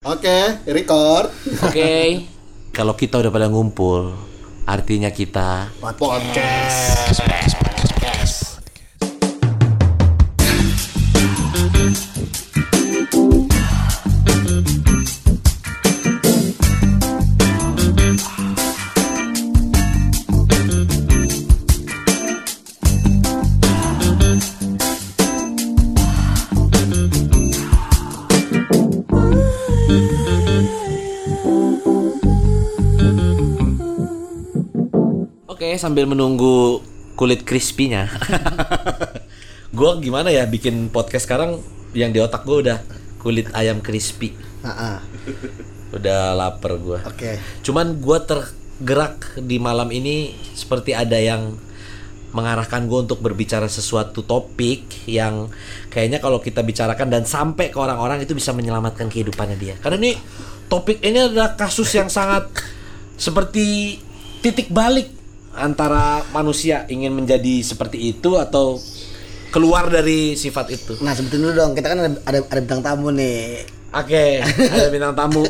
Oke, record. Oke, kalau kita udah pada ngumpul, artinya kita Podcast. Oke, sambil menunggu kulit crispy-nya. gue gimana ya bikin podcast sekarang yang di otak gue udah kulit ayam crispy. Ah. Udah lapar gue. Oke. Cuman gue tergerak di malam ini seperti ada yang mengarahkan gue untuk berbicara sesuatu topik yang kayaknya kalau kita bicarakan dan sampai ke orang-orang itu bisa menyelamatkan kehidupannya dia. Karena ini topik ini adalah kasus yang sangat seperti titik balik antara manusia ingin menjadi seperti itu atau keluar dari sifat itu. Nah sebutin dulu dong, kita kan ada, ada, ada bintang tamu nih Oke, ada bintang tamu.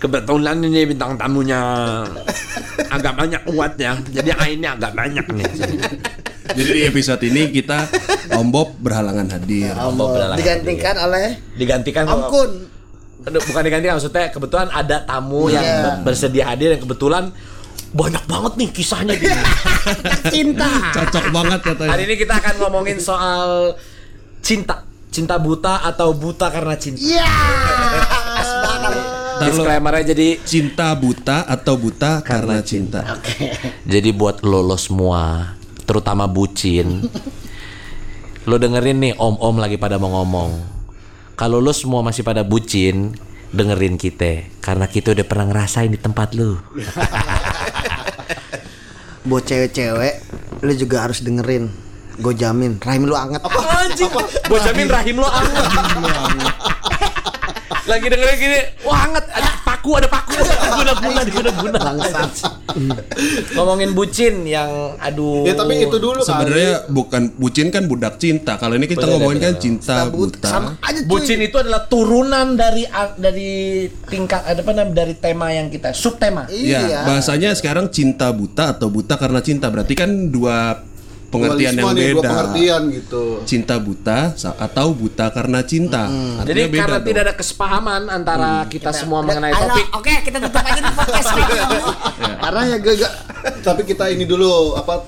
Kebetulan ini bintang tamunya agak banyak kuatnya, jadi airnya agak banyak nih. Jadi di episode ini kita Om Bob berhalangan hadir. Om Bob berhalangan Digantikan oleh Digantikan Om Kun bukan digantikan maksudnya kebetulan ada tamu yang Iya. ber- bersedia hadir yang kebetulan banyak banget nih kisahnya di Cinta Cocok banget katanya. Hari ini kita akan ngomongin soal cinta, cinta buta atau buta karena cinta. Iya Semangat Disclaimer-nya jadi Cinta buta atau buta karena, cinta. Jadi buat lo lo semua, terutama bucin, lo dengerin nih om-om lagi pada mau ngomong. Kalau lo semua masih pada bucin, dengerin kita, karena kita udah pernah ngerasain di tempat lo. Buat cewek-cewek Lu juga harus dengerin. Gue jamin Rahim lu anget. Anjing, gue jamin rahim lo anget. lagi dengerin gini, wah anget, paku, ada paku, guna-guna, guna-guna. Ngomongin bucin yang, aduh. Ya tapi itu dulu Sebenarnya bukan bucin kan budak cinta. Kalau ini kita Bener, ngomongin bener. kan cinta buta. Sama aja cuy Bucin itu adalah turunan dari dari tingkat ada apa namanya dari tema yang kita subtema. Ya, Iya bahasanya sekarang cinta buta atau buta karena cinta. Berarti kan dua pengertian yang nih, dua beda. pengertian gitu. Cinta buta atau buta karena cinta. Artinya Jadi beda karena dong. tidak ada kesepahaman antara kita semua mengenai Ayo, topik. Oke kita tutup aja nih podcast Karena ya gue gak Tapi kita ini dulu apa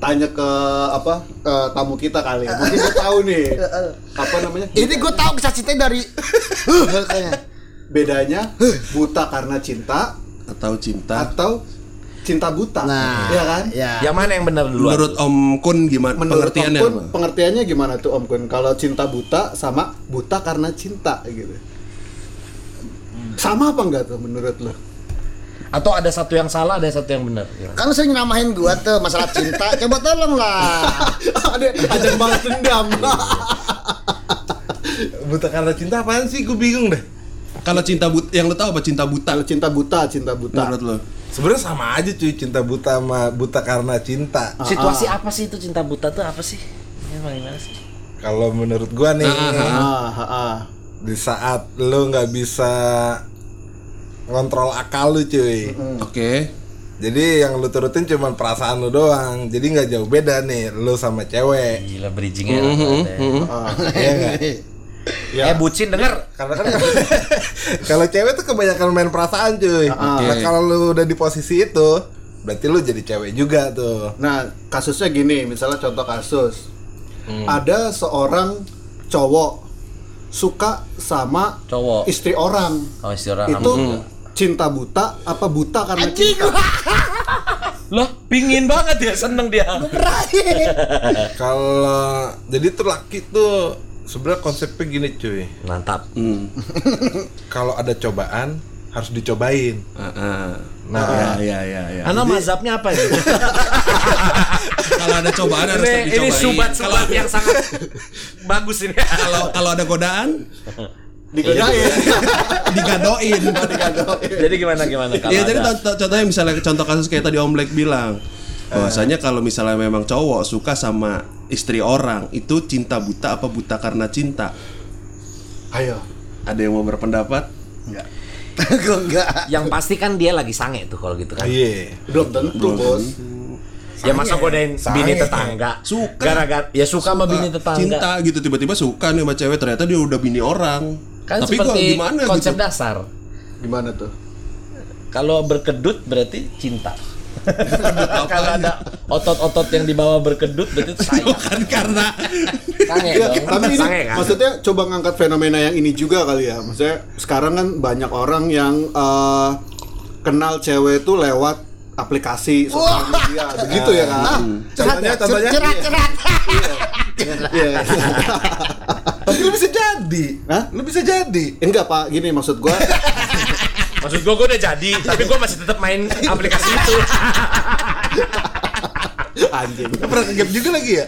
tanya ke apa ke tamu kita kali. Mungkin dia tahu nih. Apa namanya? Ini gue tahu kisah cintanya dari bedanya buta karena cinta atau cinta. atau cinta buta. Nah Iya kan? Ya Yang mana yang benar dulu? Menurut Om Kun gimana Menurut pengertiannya Om Kun, apa? pengertiannya gimana tuh Om Kun? Kalau cinta buta sama buta karena cinta gitu. Sama apa enggak tuh menurut lo? Atau ada satu yang salah, ada satu yang benar? Kan lu sering namahin gua tuh masalah cinta Coba tolong lah ada ada balas dendam. Buta karena cinta apaan sih? Gue bingung deh. Kalau cinta buta yang lo tahu apa cinta buta Kalau cinta buta, cinta buta. menurut lo? Sebenarnya sama aja cuy cinta buta sama buta karena cinta. Situasi apa sih itu cinta buta tuh apa sih? Ini gimana sih? Kalau menurut gua nih, Ah, ah, ah. di saat lu nggak bisa ngontrol akal lu cuy. Oke. Jadi yang lu turutin cuma perasaan lu doang. Jadi nggak jauh beda nih lu sama cewek. Gila bridgingnya ada. Iya nggak? Eh bucin denger Karena kan kalau cewek tuh kebanyakan main perasaan cuy. Nah Oke. kalau lu udah di posisi itu, berarti lu jadi cewek juga tuh. Nah, kasusnya gini, misalnya contoh kasus. Ada seorang cowok suka sama cowok. istri orang. Oh istri orang Itu sama- cinta buta apa buta karena cinta? Lah, pingin banget dia, seneng dia. Kalau jadi tuh laki tuh sebenarnya konsepnya gini cuy. Mantap. Hmm. Kalau ada cobaan harus dicobain. Ah, ah. Nah, ya, ya, ya, ya. Karena mazhabnya apa itu? Kalau ada cobaan harus ini, dicobain. ini subat-subat yang sangat bagus ini. Kalau kalau ada godaan Digodain. digadoin. jadi gimana gimana kalau Iya, jadi ada- contoh, contohnya misalnya contoh kasus kayak tadi Om Black bilang. Bahwasanya kalau misalnya memang cowok suka sama istri orang, itu cinta buta apa buta karena cinta? Ayo. Ada yang mau berpendapat? Enggak. Gue enggak. Yang pasti kan dia lagi sange tuh kalau gitu kan. Iya. Belum tentu, Bos. Ya masa godain bini tetangga. Suka. Gara-gara ya suka sama bini tetangga. Cinta gitu tiba-tiba suka nih sama cewek ternyata dia udah bini orang. Kan Tapi kok seperti gimana konsep gitu? dasar. Gimana tuh? Kalau berkedut berarti cinta. Kalau ada otot-otot yang dibawa berkedut berarti itu sayang. Bukan karena Sange Ya, dong. tapi ini Sange kan. maksudnya coba ngangkat fenomena yang ini juga kali ya. Maksudnya sekarang kan banyak orang yang eh, kenal cewek itu lewat aplikasi sosial media, begitu ya kan? Contohnya, contohnya. Cerat, cerat. Iya. Tapi lu bisa jadi. Hah? Lu bisa jadi. Enggak pak, gini maksud gua. Maksud gua gua udah jadi, tapi gua masih tetap main aplikasi itu. Anjing. Lu pernah ke gap juga lagi ya?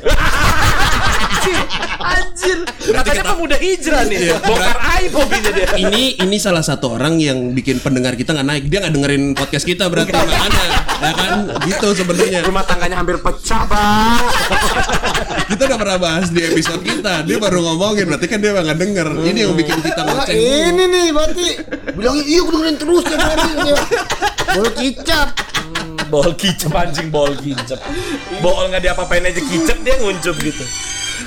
Anjir. Katanya pemuda hijrah nih. Bongkar aib hobinya dia. ini ini salah satu orang yang bikin pendengar kita nggak naik. Dia nggak dengerin podcast kita berarti makanya. Ya kan gitu sebenarnya. Rumah tangganya hampir pecah, Bang. Kita udah pernah bahas di episode kita. Dia baru ngomongin berarti kan dia nggak denger. Ini yang bikin kita ngoceng. ini nih berarti bilangnya iya gue dengerin terus hari gitu. Bol kicap. Bol kicap anjing bol kicap. Bool nggak diapa-apain aja kicap dia nguncup gitu.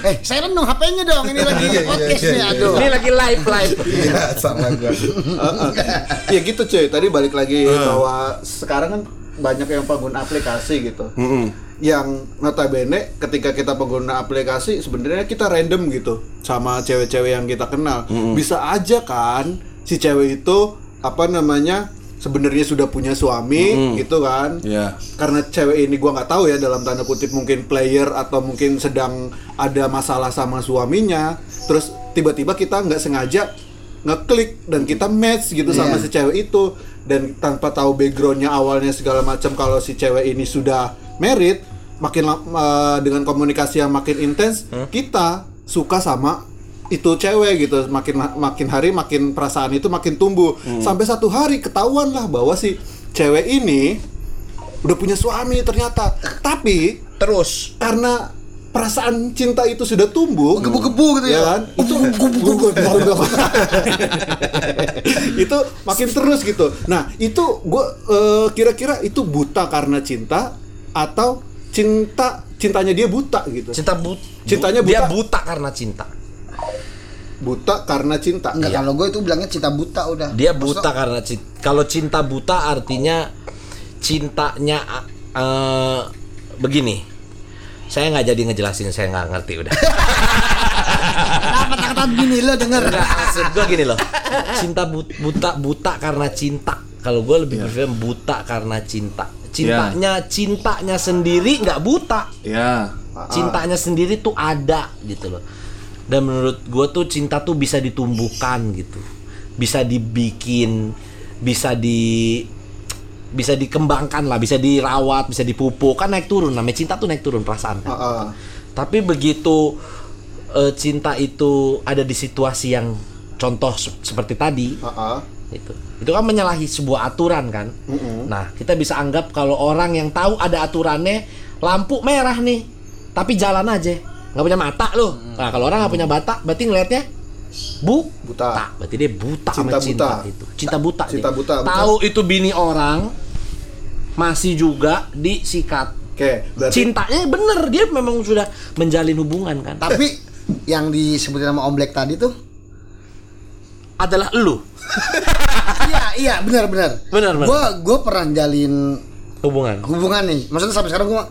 Eh, saya dong HP-nya dong. Ini lagi Iya, iya, podcast iya, nih, iya. aduh. Ini lagi live live. Iya, sama gua. ya gitu cuy. Tadi balik lagi bahwa sekarang kan banyak yang pengguna aplikasi gitu. Yang notabene ketika kita pengguna aplikasi sebenarnya kita random gitu sama cewek-cewek yang kita kenal. Bisa aja kan si cewek itu apa namanya sebenarnya sudah punya suami gitu kan. Iya. Karena cewek ini gua nggak tahu ya dalam tanda kutip mungkin player atau mungkin sedang ada masalah sama suaminya. Terus tiba-tiba kita nggak sengaja ngeklik dan kita match gitu sama si cewek itu dan tanpa tahu backgroundnya awalnya segala macam kalau si cewek ini sudah married makin eh, dengan komunikasi yang makin intens kita suka sama itu cewek gitu. Makin makin hari makin perasaan itu makin tumbuh. Sampai satu hari ketahuan lah bahwa si cewek ini udah punya suami ternyata. Tapi Terus? karena perasaan cinta itu sudah tumbuh. Gebu-gebu gitu ya. kan? Itu itu makin terus gitu. Nah itu gue kira-kira itu buta karena cinta atau cinta cintanya dia buta gitu? Cinta but Cintanya dia buta. buta karena cinta. Buta karena cinta Enggak, kalau gue itu bilangnya cinta buta udah. Dia buta karena cinta. Kalau cinta buta artinya cintanya eh, begini. Saya nggak jadi ngejelasin, saya nggak ngerti udah. Kata-kata begini lo denger. Enggak, maksud gue gini loh. Cinta but- buta buta karena cinta. Kalau gue lebih prefer buta karena cinta. Cintanya cintanya sendiri nggak buta. Ya. Cintanya sendiri tuh ada gitu loh. Dan menurut gue tuh cinta tuh bisa ditumbuhkan gitu. Bisa dibikin, bisa di bisa dikembangkan lah, bisa dirawat, bisa dipupuk. Kan naik turun namanya cinta tuh naik turun perasaan. kan. Heeh. Tapi begitu eh, cinta itu ada di situasi yang contoh se- seperti tadi, Heeh. itu itu kan menyalahi sebuah aturan kan. Nah kita bisa anggap kalau orang yang tahu ada aturannya lampu merah nih, tapi jalan aja, nggak punya mata loh. Nah kalau orang nggak punya mata, berarti ngelihatnya bu Buta. berarti dia buta Cinta sama cinta buta. itu cinta buta Cinta dia. buta, tahu itu bini orang masih juga disikat oke berarti cintanya bener dia memang sudah menjalin hubungan kan Tapi yang disebutin sama Om Black tadi tuh adalah lu iya iya benar benar. Benar, benar. Gua gua pernah jalin hubungan hubungan nih. Maksudnya sampai sekarang gua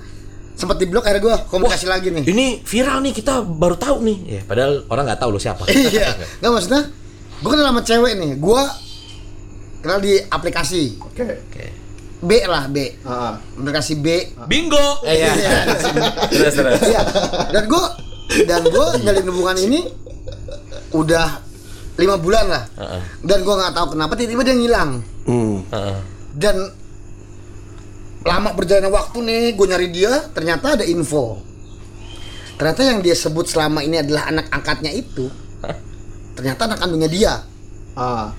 sempat di blok akhirnya gua komunikasi lagi nih. ini viral nih kita baru tahu nih ya padahal orang nggak tahu lu siapa iya. Nggak maksudnya gua kenal sama cewek nih. Gua kenal di aplikasi oke B lah B. Heeh. Aplikasi B. bingo eh, ya. terus terus Iya. Dan gua dan gua jalin hubungan ini udah lima bulan lah. Heeh. Dan gua nggak tahu kenapa tiba-tiba dia ngilang. Hmm. Heeh. dan lama berjalannya waktu nih gue nyari dia ternyata ada info. Ternyata yang dia sebut selama ini adalah anak angkatnya itu ternyata anak kandungnya dia. Ah.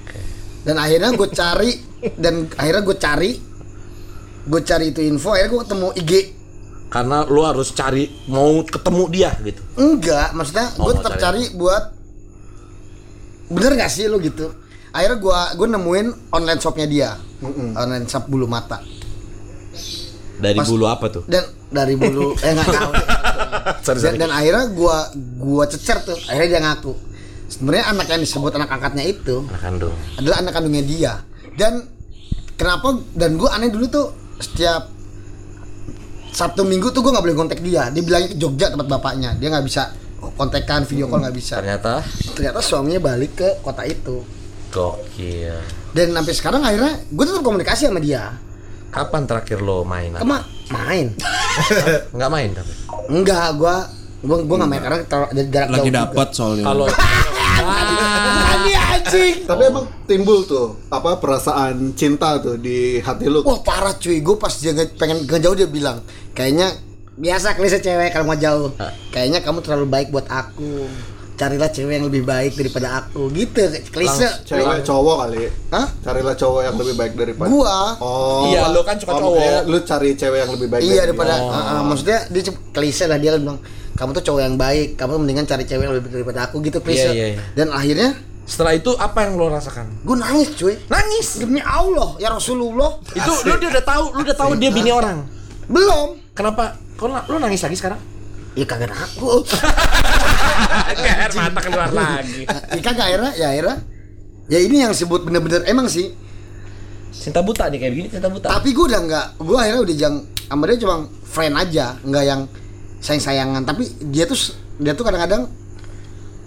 Dan akhirnya gue cari dan akhirnya gue cari gue cari itu info akhirnya gue ketemu IG karena lu harus cari mau ketemu dia gitu. Enggak maksudnya Oh, gue tetap cari. cari buat bener gak sih lo gitu? Akhirnya gua gua nemuin online shopnya dia. Online shop bulu mata Dari Pas- bulu apa tuh? dan dari bulu eh nggak tahu. Sorry, dan, sorry. dan akhirnya gua gua cecer tuh. Akhirnya dia ngaku. Sebenarnya anak yang disebut anak angkatnya itu Anak kandung. adalah anak kandungnya dia. Dan kenapa dan gua aneh dulu tuh setiap Sabtu Minggu tuh gua nggak boleh kontak dia. Dia bilangnya ke Jogja tempat bapaknya. Dia nggak bisa kontekan video call nggak bisa. Ternyata? Ternyata suaminya balik ke kota itu. Gokil. dan sampai sekarang akhirnya gue tetap komunikasi sama dia Kapan terakhir lo main? Kema main Nggak main tapi. enggak gua gua gua nggak main karena jarak Lagi jauh dapat soalnya. Kalau Ini anjing Tapi emang timbul tuh apa perasaan cinta tuh di hati lu. wah parah cuy gue pas dia nge- pengen ngejauh dia bilang kayaknya biasa klise cewek kalau mau jauh kayaknya kamu terlalu baik buat aku carilah cewek yang lebih baik daripada aku gitu klise Cewek cowok kali. Hah? Carilah cowok yang lebih baik daripada. gua Oh. Iya, lu kan suka oh, cowok. makanya Lu cari cewek yang lebih baik iya dari daripada dia. uh, uh, maksudnya dia klise lah dia bilang kamu tuh cowok yang baik kamu mendingan cari cewek yang lebih baik daripada aku gitu klise Iya, iya, iya. dan akhirnya setelah itu apa yang lo rasakan? gue nangis cuy Nangis. demi Allah ya Rasulullah Itu lu dia udah tahu, lu udah tahu dia bini orang. belum Kenapa? Kok lu nangis lagi sekarang? ya kagak aku Air mata keluar lagi. ya kagak akhirnya ya akhirnya ya ini yang sebut bener-bener emang sih. Cinta buta nih kayak begini, cinta buta. tapi gue udah nggak gue akhirnya udah jang sama dia cuma friend aja nggak yang sayang sayangan tapi dia tuh dia tuh kadang-kadang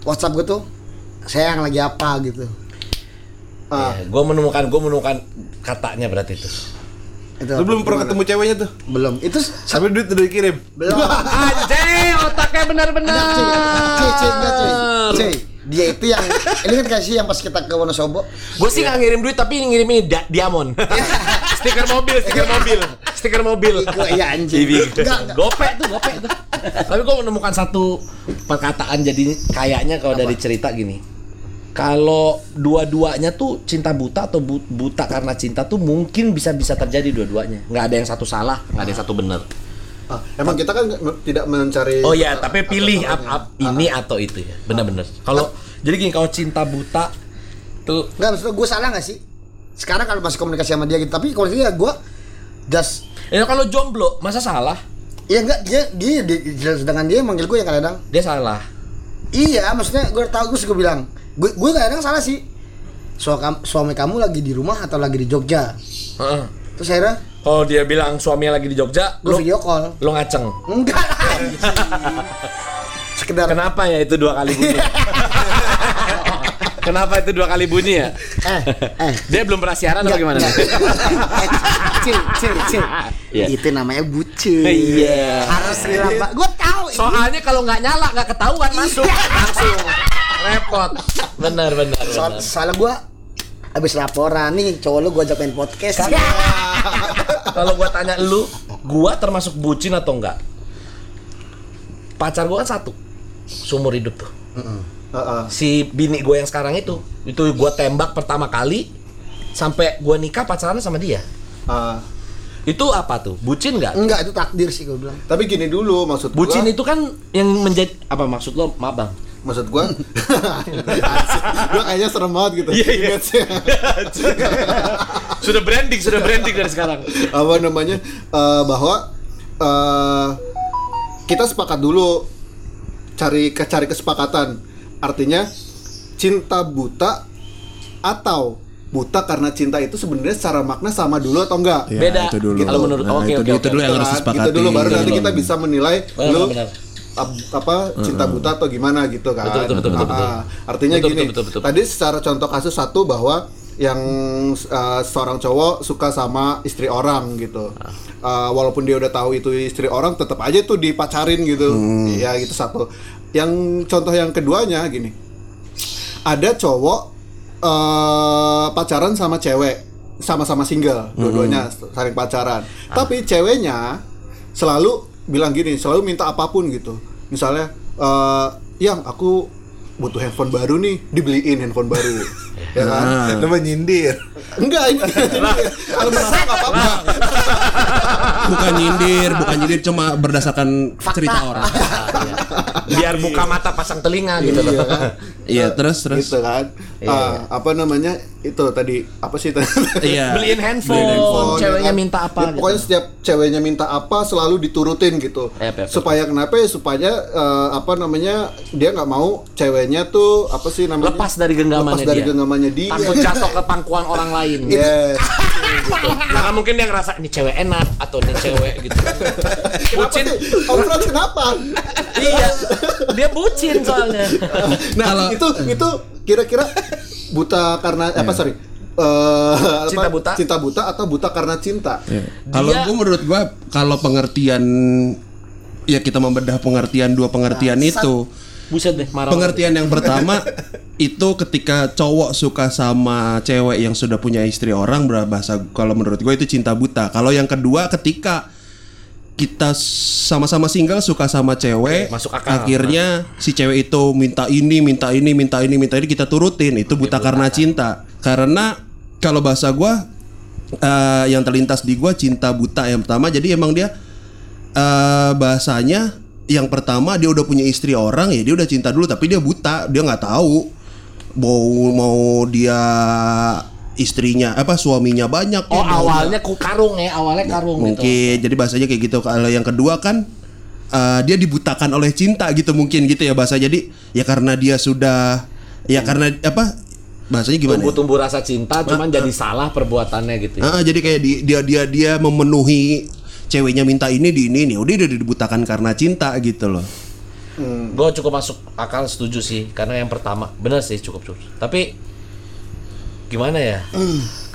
WhatsApp gue tuh sayang lagi apa? gitu. Ah, gue menemukan, gue menemukan katanya berarti itu. Itu Lu belum pernah ketemu ceweknya tuh? belum itu Sampai duit udah dikirim. belum Anjay, otaknya benar-benar. Cuy. Cuy, cuy, enggak, cuy. Cuy, dia itu yang ini kan kasih yang pas kita ke Wonosobo Gue sih nggak ngirim duit tapi ngirim ini da- diamond. stiker mobil, stiker mobil, stiker mobil. Gua iya anjing. Gopek tuh, gopek tuh. tapi gue menemukan satu perkataan jadi kayaknya kalau dari cerita gini. Kalau dua-duanya tuh cinta buta atau bu- buta karena cinta tuh mungkin bisa-bisa terjadi dua-duanya. Nggak ada yang satu salah, nggak ada yang satu benar. ah, emang kita kan nggak- tidak mencari Oh ya, tapi pilih up, up ini atau itu ya. Benar-benar. Kalau jadi gini, kalau cinta buta tuh Enggak maksudnya gue salah gak sih? Sekarang kalau masih komunikasi sama dia gitu Tapi komunikasi ya gue Just ya kalau jomblo masa salah? Ya enggak dia dia, dia, dia sedangkan dia manggil gue yang kadang Dia salah. Iya maksudnya gue tau gue suka bilang Gue gue kadang salah sih Suami, suami kamu lagi di rumah atau lagi di Jogja Heeh. Terus akhirnya Kalau dia bilang suaminya lagi di Jogja, gue video call lo ngaceng. Enggak. Sekedar Kenapa ya itu dua kali bunyi? Kenapa itu dua kali bunyi ya? Eh eh Dia belum pernah siaran atau gimana? Enggak. Eh, cil, cil, cil. Iya. Itu namanya bucin. Iya. Harus rela, Pak. Gue tahu. Soalnya kalau nggak nyala nggak ketahuan masuk langsung repot. Benar benar. Soal, benar. soalnya gue abis laporan nih cowok lu gue ajak main podcast Kagak. Kalau gua tanya lu, gua termasuk bucin atau enggak? Pacar gua kan satu, seumur hidup tuh. Heeh. Si bini gue yang sekarang itu, itu gua tembak pertama kali sampai gua nikah pacaran sama dia. Ah, Itu apa tuh? Bucin nggak? enggak itu takdir sih gue bilang tapi gini dulu maksud gua Bucin itu kan yang menjadi apa maksud lo? Maaf bang. Maksud gua gua kayaknya serem banget gitu Iya, iya. image-nya. sudah branding, sudah branding dari sekarang. apa namanya eh, bahwa eh, kita sepakat dulu cari ke cari kesepakatan artinya cinta buta atau buta karena cinta itu sebenarnya secara makna sama dulu atau enggak Ya, Beda. itu dulu. Kalau menurut- Nah, oke, itu, oke, itu oke. dulu yang harus Kan? disepakati. gitu dulu baru nanti kita bisa menilai Benar, lu benar. Ap- apa cinta buta atau gimana gitu kan. Betul, betul, betul, betul, Ah, betul. ah. artinya Betul, gini betul, betul, betul. tadi secara contoh kasus satu bahwa yang uh, seorang cowok suka sama istri orang gitu. Uh, walaupun dia udah tahu itu istri orang tetap aja tuh dipacarin gitu. Ya gitu satu. Yang contoh yang keduanya gini. Ada cowok eh pacaran sama cewek sama-sama single dua-duanya saling pacaran. Tapi ceweknya selalu bilang gini selalu minta apa pun gitu. Misalnya eh yang aku butuh handphone baru nih dibeliin handphone baru. Ya kan? Lu menyindir. enggak ini kalau menurut aku apa-apa. Bukan nyindir, bukan nyindir cuma berdasarkan cerita orang. Biar buka mata pasang telinga gitu loh. Iya kan? Iya, terus terus. gitu kan Ah, apa namanya itu tadi apa sih tadi? Iya. Beliin handphone, Beliin handphone, ceweknya ya kan? minta apa Ya, gitu. pokoknya setiap ceweknya minta apa selalu diturutin gitu Yep, yep, yep. supaya kenapa ya supaya eh, apa namanya dia nggak mau ceweknya tuh apa sih namanya Lepas dari genggamannya lepas dari dia. genggamannya dia Takut jatuh ke pangkuan orang lain. yes Nah, kan mungkin dia ngerasa ini cewek enak atau ini cewek gitu. kenapa bucin. sih Om Frans kenapa iya. Dia bucin soalnya. nah Kalau- itu itu kira-kira buta karena apa sorry eh, apa, Cinta buta? cinta buta atau buta karena cinta Kalau Dia- gue menurut gue kalau pengertian ya kita membedah pengertian dua pengertian itu. Buset deh, marah. Pengertian yang pertama itu ketika cowok suka sama cewek yang sudah punya istri orang bahasa kalau menurut gue itu cinta buta. Kalau yang kedua ketika kita sama-sama single suka sama cewek, Oke, masuk akal. akhirnya si cewek itu minta ini, minta ini, minta ini, minta ini kita turutin. Itu buta karena cinta. Karena kalau bahasa gua eh, yang terlintas di gua cinta buta yang pertama. Jadi emang dia eh bahasanya yang pertama dia udah punya istri orang ya dia udah cinta dulu tapi dia buta dia nggak tahu mau mau dia istrinya apa suaminya banyak Oh, ya, awalnya ku karung ya, awalnya karung gitu. mungkin jadi bahasanya kayak gitu kalau yang kedua kan eh, dia dibutakan oleh cinta gitu mungkin gitu ya bahasa jadi ya karena dia sudah ya karena apa bahasanya gimana ya? Tumbuh-tumbuh rasa cinta cuman jadi salah perbuatannya gitu. ya. Ah, jadi kayak di- dia dia dia memenuhi ceweknya minta ini di ini nih udah udah dibutakan karena cinta gitu loh Gue cukup masuk akal setuju sih karena yang pertama bener sih cukup cukup. Tapi gimana ya?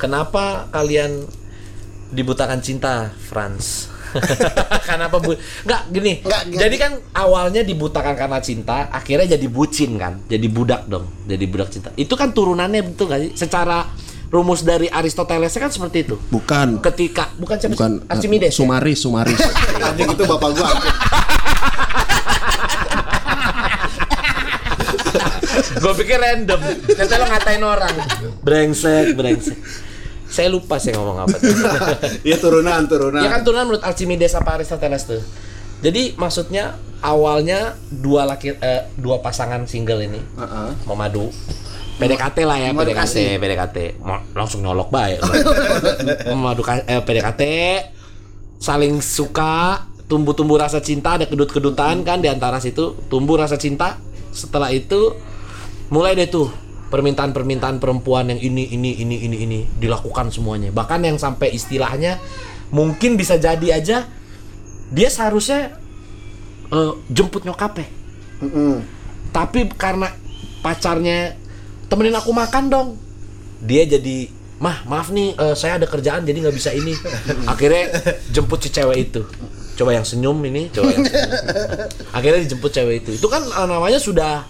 Kenapa kalian dibutakan cinta, Franz? Kenapa bu? Nggak gini. Nggak, nggak. Jadi kan awalnya dibutakan karena cinta, akhirnya jadi bucin kan, jadi budak dong, jadi budak cinta. Itu kan turunannya betul nggak sih? Secara rumus dari Aristoteles kan seperti itu. bukan Ketika bukan siapa sih? bukan eh, Archimedes. ya? Sumaris Sumaris anjing itu bapak gua gue pikir random ternyata lo ngatain orang brengsek brengsek saya lupa saya ngomong apa tuh. ya turunan turunan ya kan turunan menurut Archimedes apa Aristoteles tuh jadi maksudnya awalnya dua laki eh, dua pasangan single ini Heeh. mau madu PDKT lah ya PDKT. PDKT langsung nyolok baik. Mau eh, PDKT saling suka tumbuh-tumbuh rasa cinta ada kedut-kedutan kan di antara situ tumbuh rasa cinta. Setelah itu mulai deh tuh permintaan-permintaan perempuan yang ini ini ini ini ini dilakukan semuanya. Bahkan yang sampai istilahnya mungkin bisa jadi aja dia seharusnya eh, jemput nyokapnya. Mm-mm. tapi karena pacarnya temenin aku makan dong. Dia jadi mah maaf nih eh, saya ada kerjaan jadi nggak bisa ini. Akhirnya jemput si cewek itu. Coba yang senyum ini coba yang senyum. akhirnya dijemput cewek itu. Itu kan eh, namanya sudah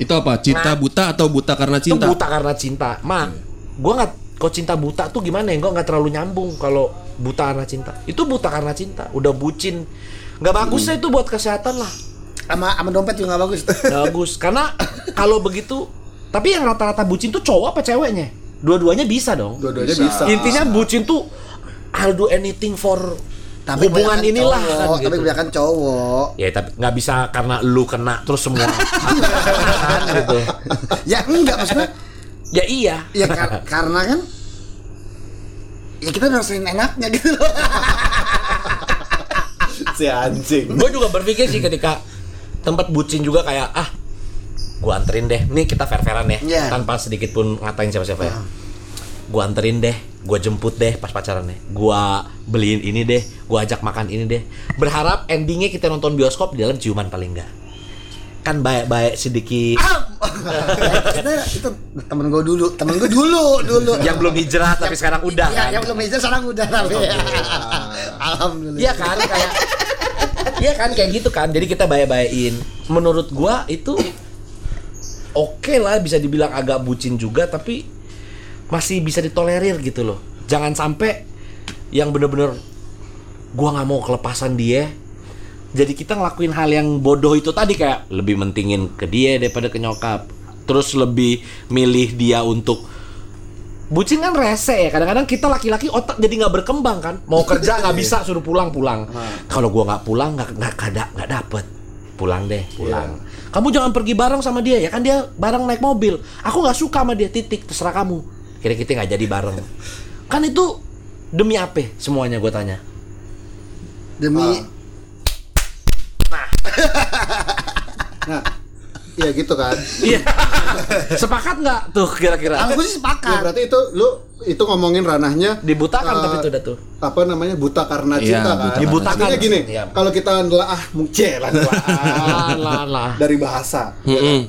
itu apa? Cinta buta atau buta karena itu cinta? buta karena cinta. Ma gua nggak kok cinta buta tuh gimana ya? Gua nggak terlalu nyambung kalau buta karena cinta. Itu buta karena cinta. Udah bucin. Nggak bagus ya itu buat kesehatan lah. Sama sama dompet juga nggak bagus. Nggak bagus. Karena kalau begitu tapi yang rata-rata bucin tuh cowok apa ceweknya? Dua-duanya bisa dong. Dua-duanya bisa, intinya bucin tuh I'll do anything for tapi hubungan inilah cowok, kan tapi gitu. kebanyakan cowok. Ya tapi nggak bisa karena lu kena terus semua. Kan gitu. Ya enggak maksudnya ya iya. Ya kar- karena kan ya kita sering enaknya gitu. Loh si anjing. Gue juga berpikir sih ketika tempat bucin juga kayak ah gue anterin deh. Nih kita fair fairan ya. Iya. tanpa sedikit pun ngatain siapa siapa ya gue anterin deh. Gue jemput deh pas pacaran deh gue beliin ini deh. Gue ajak makan ini deh. Berharap endingnya kita nonton bioskop di dalam ciuman paling enggak kan baik-baik sedikit. Itu, itu temen gue dulu. Temen gue dulu dulu. Yang belum hijrah tapi sekarang udah ya, kan? yang belum hijau sekarang udah tapi alhamdulillah. Iya kan kayak Iya kan kayak gitu kan. Jadi kita bayar-bayain. Menurut gua itu oke lah bisa dibilang agak bucin juga tapi masih bisa ditolerir gitu loh. Jangan sampai yang bener-bener gua nggak mau kelepasan dia. Jadi kita ngelakuin hal yang bodoh itu tadi kayak lebih mentingin ke dia daripada ke nyokap. Terus lebih milih dia untuk Bucin kan rese ya. Kadang-kadang kita laki-laki otak jadi nggak berkembang kan. Mau kerja nggak bisa suruh pulang pulang. Kalau gua nggak pulang nggak nggak nggak dapet. pulang deh, pulang. Kamu jangan pergi bareng sama dia ya kan dia bareng naik mobil. Aku nggak suka sama dia titik terserah kamu. Kira kita nggak jadi bareng. Kan itu demi apa semuanya gue tanya. Demi Nah, iya gitu kan. Iya. Sepakat nggak tuh kira-kira? gue sih Ya sepakat. berarti itu lu itu ngomongin ranahnya Dibutakan eh, tapi itu udah tuh. apa namanya buta karena Iya, cinta kan. buta karena Dibutakan. Artinya gini, Iya. kalau kita adalah ah lah Lah, dari bahasa Mm-mm.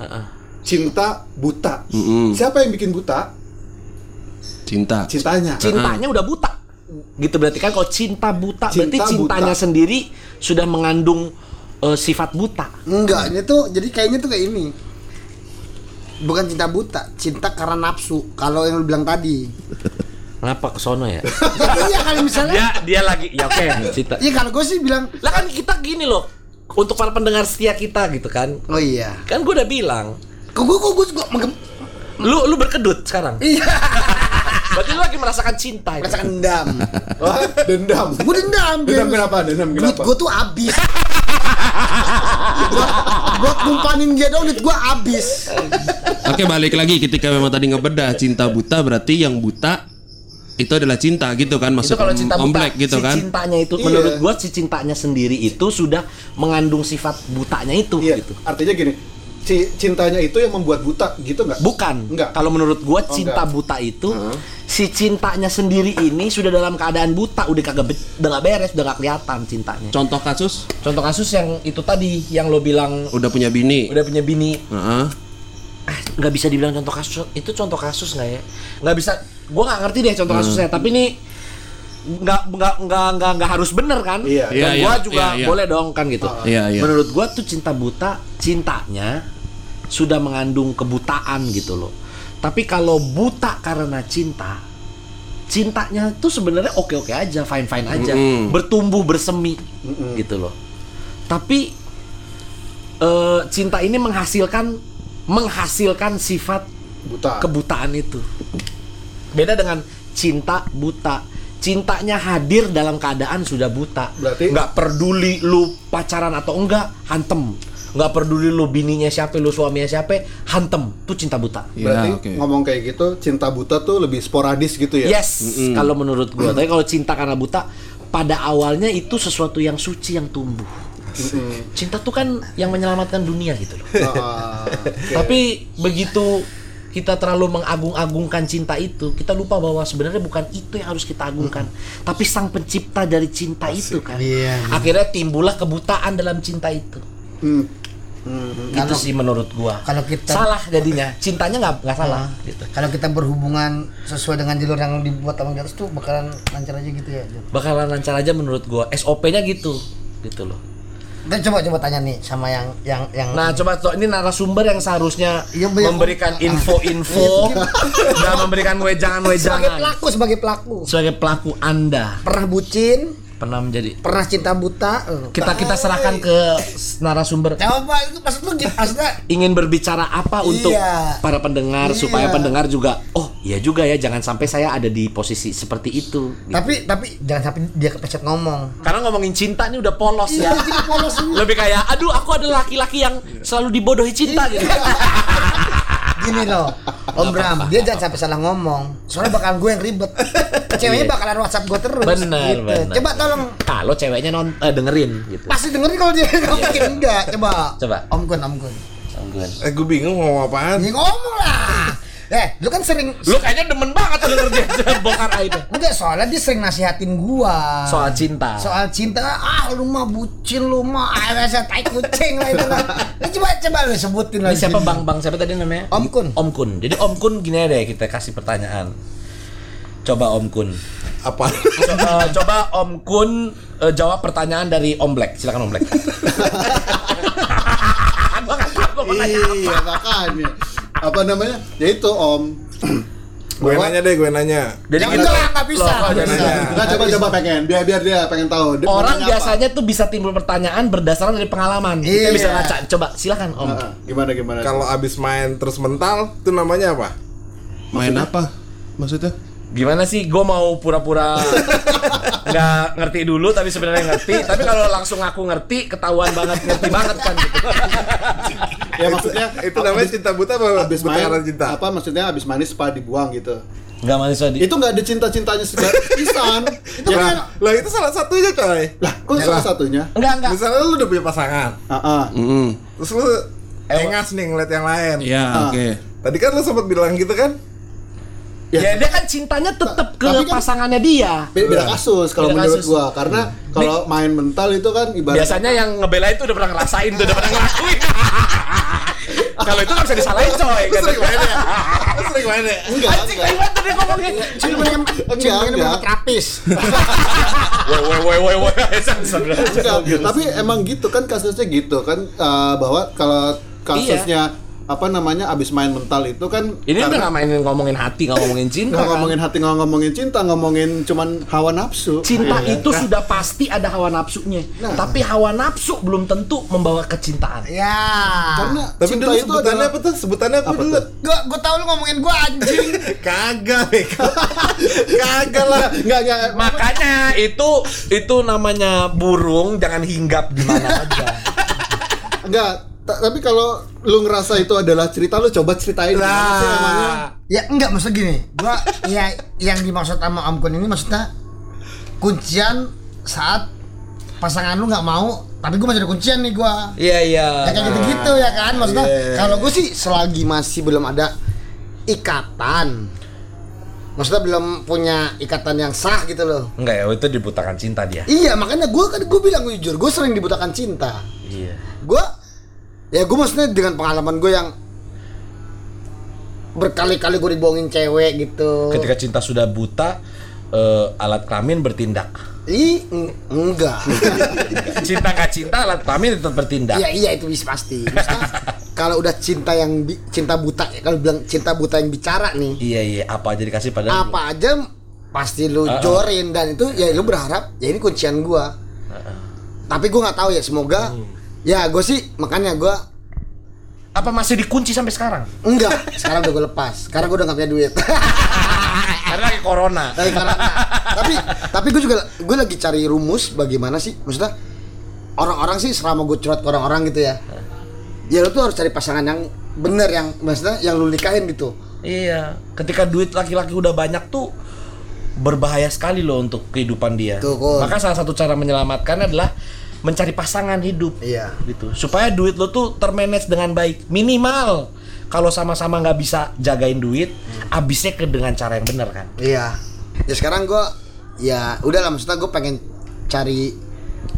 cinta buta. Mm-mm. Siapa yang bikin buta? Cinta. Cintanya. Cintanya udah buta. Gitu berarti kan kalau cinta buta berarti Cinta cintanya buta. sendiri sudah mengandung eh, sifat buta. Enggak, ini tuh jadi kayaknya tuh kayak ini. Bukan cinta buta, cinta karena nafsu. Kalau yang lu bilang tadi. Kenapa ke sono ya? Ya, iya kalau misalnya dia dia lagi ya oke cinta. Iya kalau gue sih bilang Lah kan kita gini loh. Untuk para pendengar setia kita gitu kan. Oh iya Kan gue udah bilang, Kok gue kok gue lu lu berkedut sekarang. Iya Berarti lu lagi merasakan cinta itu. Merasakan dendam Wah, dendam. Gue dendam Dendam kenapa? Dendam Duit kenapa? gue tuh habis buat, buat numpanin dia dong duit gue habis Oke balik lagi ketika memang tadi ngebedah cinta buta berarti yang buta itu adalah cinta gitu kan Itu maksud kalau Om- cinta Om buta, Black gitu si kan. cintanya itu Iya. menurut gua si cintanya sendiri itu sudah mengandung sifat butanya itu Iya, gitu. artinya gini, si cintanya itu yang membuat buta gitu nggak? Bukan. Enggak. Kalau menurut gua Oh, cinta enggak. buta itu si cintanya sendiri ini sudah dalam keadaan buta, udah kagak be- udah gak beres, udah gak kelihatan cintanya. Contoh kasus Contoh kasus yang itu tadi yang lo bilang udah punya bini. udah punya bini Heeh. ah nggak bisa dibilang contoh kasus itu contoh kasus nggak ya nggak bisa gua nggak ngerti deh contoh kasusnya tapi ini nggak nggak nggak nggak nggak harus bener kan Iya. dan Iya, gua iya, juga iya, iya. boleh dong kan gitu Iya, iya. menurut gua tuh cinta buta cintanya sudah mengandung kebutaan gitu loh tapi kalau buta karena cinta cintanya tuh sebenarnya oke oke aja fine fine aja Mm-mm. bertumbuh bersemi gitu loh tapi eh, cinta ini menghasilkan menghasilkan sifat Buta. kebutaan itu. Beda dengan cinta buta. Cintanya hadir dalam keadaan sudah buta. Berarti- nggak peduli lu pacaran atau enggak, hantem. Nggak peduli lu bininya siapa, lu suaminya siapa, hantem. Itu cinta buta. Berarti Iya, oke. ngomong kayak gitu, cinta buta tuh lebih sporadis gitu ya? Yes, kalau menurut gua. Tapi kalau cinta karena buta, pada awalnya itu sesuatu yang suci yang tumbuh. Cinta tuh kan yang menyelamatkan dunia gitu loh. Ah, oke. Tapi begitu kita terlalu mengagung-agungkan cinta itu, kita lupa bahwa sebenarnya bukan itu yang harus kita agungkan, tapi sang pencipta dari cinta itu kan. Iya, Akhirnya timbullah kebutaan dalam cinta itu. Hmm. Itu Kalau- sih menurut gua. kalau kita- salah jadinya, cintanya nggak nggak salah. Gitu. Kalau kita berhubungan sesuai dengan jalur yang dibuat sama garis tuh bakalan lancar aja gitu ya. Bakalan lancar aja menurut gua. SOP-nya gitu, gitu loh. Dan coba coba tanya nih sama yang yang yang Nah, coba tuh ini narasumber yang seharusnya Iya, banyak- memberikan info-info. Dan memberikan sebagai wejangan-wejangan pelaku sebagai pelaku. Sebagai pelaku Anda. Pernah bucin, pernah menjadi pernah cinta buta. eh. kita kita serahkan ke narasumber Coba itu maksud lu maksudnya ingin berbicara apa untuk Iya. para pendengar Iya. supaya pendengar juga oh iya juga ya jangan sampai saya ada di posisi seperti itu gitu. tapi tapi jangan sampai dia kepecet ngomong. karena ngomongin cinta ini udah polos ya Iya, jadi polos lebih kayak aduh aku adalah laki-laki yang selalu dibodohi cinta gitu Gini loh, Om Bram, dia jangan sampai salah ngomong. Soalnya bakalan gue yang ribet. Ceweknya Iya. bakalan WhatsApp gue terus. Bener, gitu. bener. Coba tolong kalau ceweknya non eh, dengerin gitu pasti dengerin kalau dia nggak mungkin enggak. Coba. Coba. Om Gun, Om Gun. Sangguan. Eh gue bingung mau apaan. Ini ngomong lah. Eh, lu kan sering lu kayaknya demen banget denger dia bongkar aibnya Enggak, soalnya dia sering nasihatin gua. soal cinta soal cinta ah lu mah bucin lu mah ah rasa tai kucing lah itu lah. Lu coba coba lu sebutin lagi. siapa bang bang siapa tadi namanya Om Kun. Om Kun jadi Om Kun gini aja deh kita kasih pertanyaan coba Om Kun Apa? coba, coba Om Kun eh, jawab pertanyaan dari Om Black silakan Om Black gua nggak tahu gua mau nanya apa Iya, makanya. Apa namanya? Ya itu Om. gue nanya deh, gue nanya. jadi lah, nggak bisa. Nggak coba coba pengen. Biar biar dia pengen tahu. Dia orang biasanya tuh bisa timbul pertanyaan berdasarkan dari pengalaman kita Iya. bisa ngaca coba silakan Om apa? Ah, Gimana gimana? Kalau abis main terus mental, itu namanya apa? Main apa? Maksudnya? gimana sih gue mau pura-pura nggak ngerti dulu tapi sebenarnya ngerti. Tapi kalau langsung aku ngerti, ketahuan banget ngerti banget kan gitu. ya maksudnya itu namanya cinta buta apa habis buta main karena cinta apa maksudnya habis manis spa dibuang gitu Nggak manis di. itu nggak ada cinta cintanya segar pisan itu lah, kan lah itu salah satunya coy lah kok salah satunya Enggak enggak. misalnya lu udah punya pasangan ah ah. Mm. terus lu engas nih ngeliat yang lain Ya, oke. tadi kan lu sempat bilang gitu kan Ya, dia kan cintanya tetap ke Tapi kan- pasangannya dia. Be- beda kasus kalau Beda menurut kasus. gua karena kalau main mental itu kan ibarat Biasanya yang ngebelain tuh udah pernah ngerasain tuh, udah pernah ngelakuin. kalau itu nggak bisa disalahin coy. lu sering main ya sering main ya enggak Anjing banget dia ngomongnya. Cuma yang Enggak, cuma yang enggak. terapis. Woi woi woi woi tapi emang gitu kan kasusnya gitu kan eh, bahwa kalau kasusnya apa namanya abis main mental itu kan Ini udah nggak mainin ngomongin hati, nggak ngomongin cinta. nggak kan? ngomongin hati nggak ngomongin cinta ngomongin cuman hawa nafsu Cinta Iya. itu sudah pasti ada hawa nafsunya. Tapi hawa nafsu belum tentu membawa kecintaan. Ya. karena tapi cinta dulu itu sebutannya adalah apa tuh sebutannya apa, Apa dulu tuh? Gua gua tahu lu ngomongin gua anjing. kagak kagak lah nggak nggak Makanya itu itu namanya burung jangan hinggap di mana aja. nggak Ta- tapi kalau lu ngerasa itu adalah cerita lu coba ceritain lah Ya enggak maksud gini. Gua ya yang dimaksud sama Om Kun ini maksudnya kuncian saat pasangan lu nggak mau tapi gue masih ada kuncian nih gua Iya iya. ya kayak gitu-gitu ya kan maksudnya Iya. kalau gue sih selagi masih belum ada ikatan maksudnya belum punya ikatan yang sah gitu loh Enggak ya, itu dibutakan cinta dia. iya makanya gue kan gue bilang jujur gue sering dibutakan cinta Iya. gue ya gue maksudnya dengan pengalaman gue yang berkali-kali gue dibohongin cewek gitu Ketika cinta sudah buta, eh, alat kelamin bertindak. Ih, eng- enggak cinta nggak cinta, alat kelamin tetap bertindak. iya iya itu bisa pasti kalau udah cinta yang bi- cinta buta kalau bilang cinta buta yang bicara nih Iya iya, apa aja dikasih padahal. apa aja pasti lu Ah, ah. jorin dan itu ya lu berharap ya ini kuncian gua tapi gua nggak tahu ya semoga Hmm. Ya gue sih makanya gua Apa masih dikunci sampai sekarang? enggak sekarang udah gue lepas sekarang gua udah nggak punya duit Karena lagi corona. Corona. tapi tapi gue juga gue lagi cari rumus bagaimana sih maksudnya orang-orang sih selama gue curhat ke orang-orang gitu ya ya lu tuh harus cari pasangan yang bener yang maksudnya yang lu nikahin gitu Iya, ketika duit laki-laki udah banyak tuh berbahaya sekali loh untuk kehidupan dia. Tuh, Kun. Maka salah satu cara menyelamatkan adalah mencari pasangan hidup. Iya. Gitu. Supaya duit lo tuh termanage dengan baik. Minimal kalau sama-sama nggak bisa jagain duit, habisnya ke dengan cara yang benar kan. Iya. Ya sekarang gua ya udah lah maksudnya gue pengen cari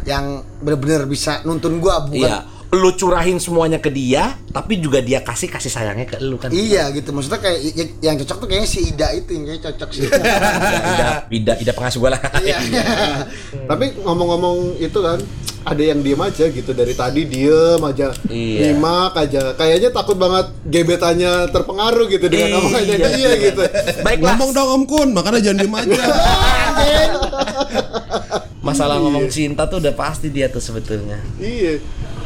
yang bener-bener bisa nuntun gua bukan Iya. Lu curahin semuanya ke dia, tapi juga dia kasih kasih sayangnya ke lu kan. Iya gitu maksudnya kayak y- yang cocok tuh kayaknya si Ida itu yang kayak cocok sih. Ida, Ida, Ida pengasuh gua lah. Iya. tapi ngomong-ngomong itu kan ada yang diem aja gitu dari tadi diem aja Iya. nyimak aja kayaknya takut banget gebetannya terpengaruh gitu dengan Iya. omongannya dia gitu Baiklah. Ngomong dong Om Kun, makanya jangan diem aja. Masalah ngomong cinta tuh udah pasti dia tuh sebetulnya. iya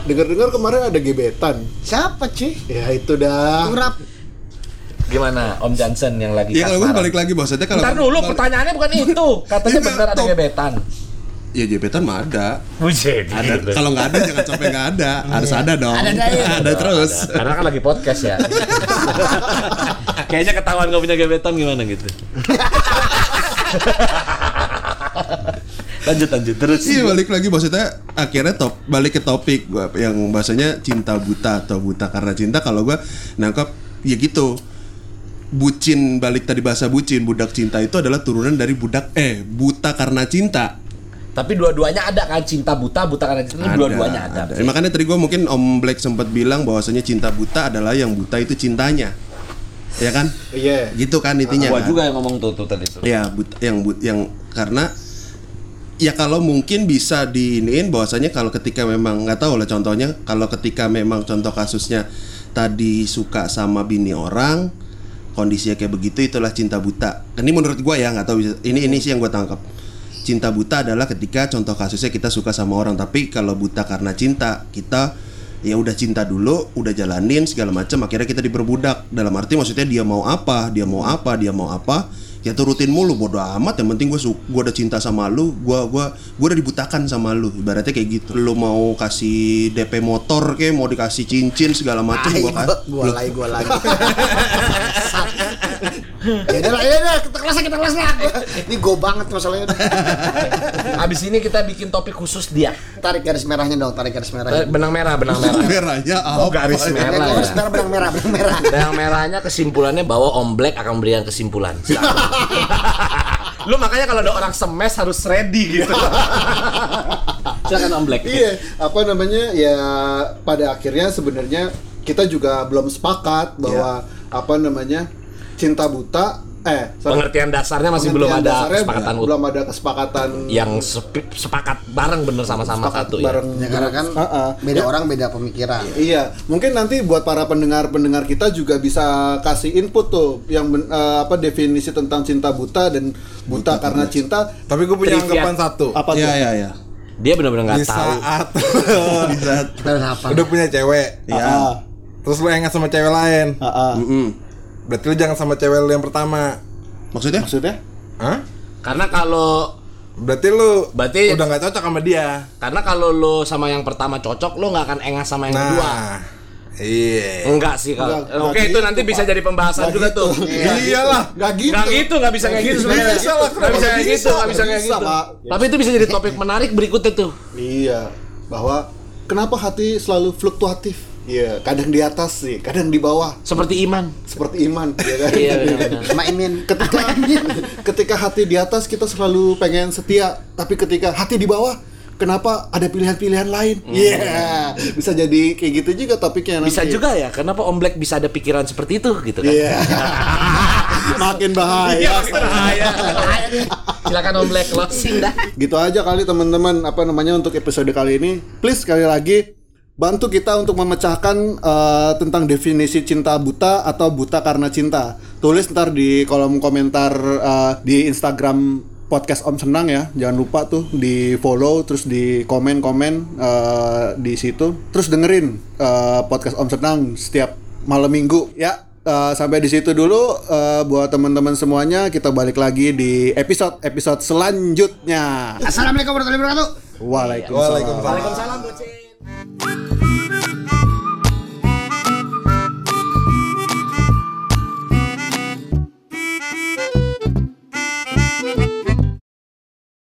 dengar-dengar kemarin ada gebetan Siapa cuy? ya itu dah Kurap. Gimana Om Johnson yang lagi Ya kalau gue balik lagi maksudnya kalau Ntar dulu balik- pertanyaannya bukan itu. Katanya Iya, benar ada gebetan. Ya gebetan mah ada. Buset. Ada. Kalau nggak ada jangan sampai nggak ada. Harus ada dong. Ada, ada. Ada terus. Karena kan lagi podcast ya. Kayaknya ketahuan gak punya gebetan gimana gitu. lanjut lanjut terus. Iya balik lagi maksudnya akhirnya top balik ke topik gua yang bahasanya cinta buta atau buta karena cinta kalau gua nangkap ya gitu bucin balik tadi bahasa bucin budak cinta itu adalah turunan dari budak eh buta karena cinta Tapi dua-duanya ada kan cinta buta buta karena cinta dua-duanya ada. Eh, makanya tadi gua mungkin Om Black sempat bilang bahwasanya cinta buta adalah yang buta itu cintanya ya kan iya gitu kan intinya Gua kan? juga yang ngomong tuh tuh tadi tuh. Ya, but, yang but, yang karena ya kalau mungkin bisa diiniin bahwasanya kalau ketika memang nggak tahu lah contohnya kalau ketika memang contoh kasusnya tadi suka sama bini orang kondisinya kayak begitu itulah cinta buta. Ini menurut gua ya nggak tahu bisa- ini ini sih yang gua tangkap. Cinta buta adalah ketika contoh kasusnya kita suka sama orang. Tapi kalau buta karena cinta kita ya udah cinta dulu, udah jalanin segala macam akhirnya kita diperbudak. Dalam arti maksudnya dia mau apa, dia mau apa, dia mau apa, ya turutin mulu. Bodo amat yang penting gue gue udah cinta sama lu gue gua gue udah dibutakan sama lu. Ibaratnya kayak gitu. Lu mau kasih DP motor kayak mau dikasih cincin segala macam gue kan. gua, gua lagi gua lagi. ya udah lah, ya udah kita kelas kita kelas lah. Ini go banget masalahnya. Habis ini kita bikin topik khusus dia. Tarik garis merahnya dong, tarik garis merahnya. Benang merah, benang merah. merahnya Oh, apa garis ya? merah. Merah, ya. garis merah, benang merah, benang merah. Benang merahnya kesimpulannya bahwa Om Black akan memberikan kesimpulan. Lu makanya kalau ada orang semes harus ready gitu. Silakan Om Black. Iya, apa namanya ya pada akhirnya sebenarnya kita juga belum sepakat bahwa apa namanya cinta buta eh sorry, Pengertian dasarnya masih belum pengertian ada dasarnya kesepakatan belum ada kesepakatan yang sepi- sepakat bareng bener sama-sama satu ya. bareng Ya karena kan Ah, ah. beda orang beda pemikiran. Iya, mungkin nanti buat para pendengar-pendengar kita juga bisa kasih input tuh yang eh, apa definisi tentang cinta buta dan buta, karena cinta Tapi gue punya Trivia. anggapan satu. apa tuh? Iya iya iya. Dia benar-benar nggak tahu. saat Di saat udah punya cewek, Iya. Ah, terus lu enggak sama cewek lain. ah, ah. Mm-mm. Berarti lu jangan sama cewek lu yang pertama. Maksudnya? Maksudnya? Hah? Karena kalau Berarti lu Berarti- udah nggak cocok sama dia. karena kalau lu sama yang pertama cocok, lu nggak akan engas sama yang kedua. Nah, iya. Enggak sih kalau. Enggak, Oke, itu gitu, nanti bisa Pak. jadi pembahasan juga gitu. tuh. Iya. Iyalah. Nggak gitu. Nggak gitu, nggak bisa kayak gitu sebenarnya. Bisa lah, Nggak bisa kayak Bisa, gitu, nggak bisa kayak bisa, gitu. Pak. Tapi itu bisa jadi topik menarik berikutnya tuh. Iya, bahwa kenapa hati selalu fluktuatif? Iya, kadang di atas sih, kadang di bawah, Seperti iman. seperti iman, ya kan? Iya. Maimin. ketika ketika hati di atas kita selalu pengen setia, tapi ketika hati di bawah kenapa ada pilihan-pilihan lain? Iya, bisa jadi kayak gitu juga topiknya nanti. Bisa juga ya, kenapa Om Black bisa ada pikiran seperti itu gitu kan? Iya. Makin bahaya. bahaya. Silakan Om Black closing dah. gitu aja kali teman-teman apa namanya untuk episode kali ini please sekali lagi bantu kita untuk memecahkan eh, tentang definisi cinta buta atau buta karena cinta. Tulis ntar di kolom komentar eh, di Instagram podcast Om Senang ya. Jangan lupa tuh di follow terus di komen komen eh, di situ. Terus dengerin eh, podcast Om Senang setiap malam minggu ya. Eh, sampai di situ dulu. Eh, buat teman-teman semuanya kita balik lagi di episode episode selanjutnya. Assalamualaikum warahmatullahi wabarakatuh. Waalaikumsalam. Waalaikumsalam. Waalaikumsalam, Thank you.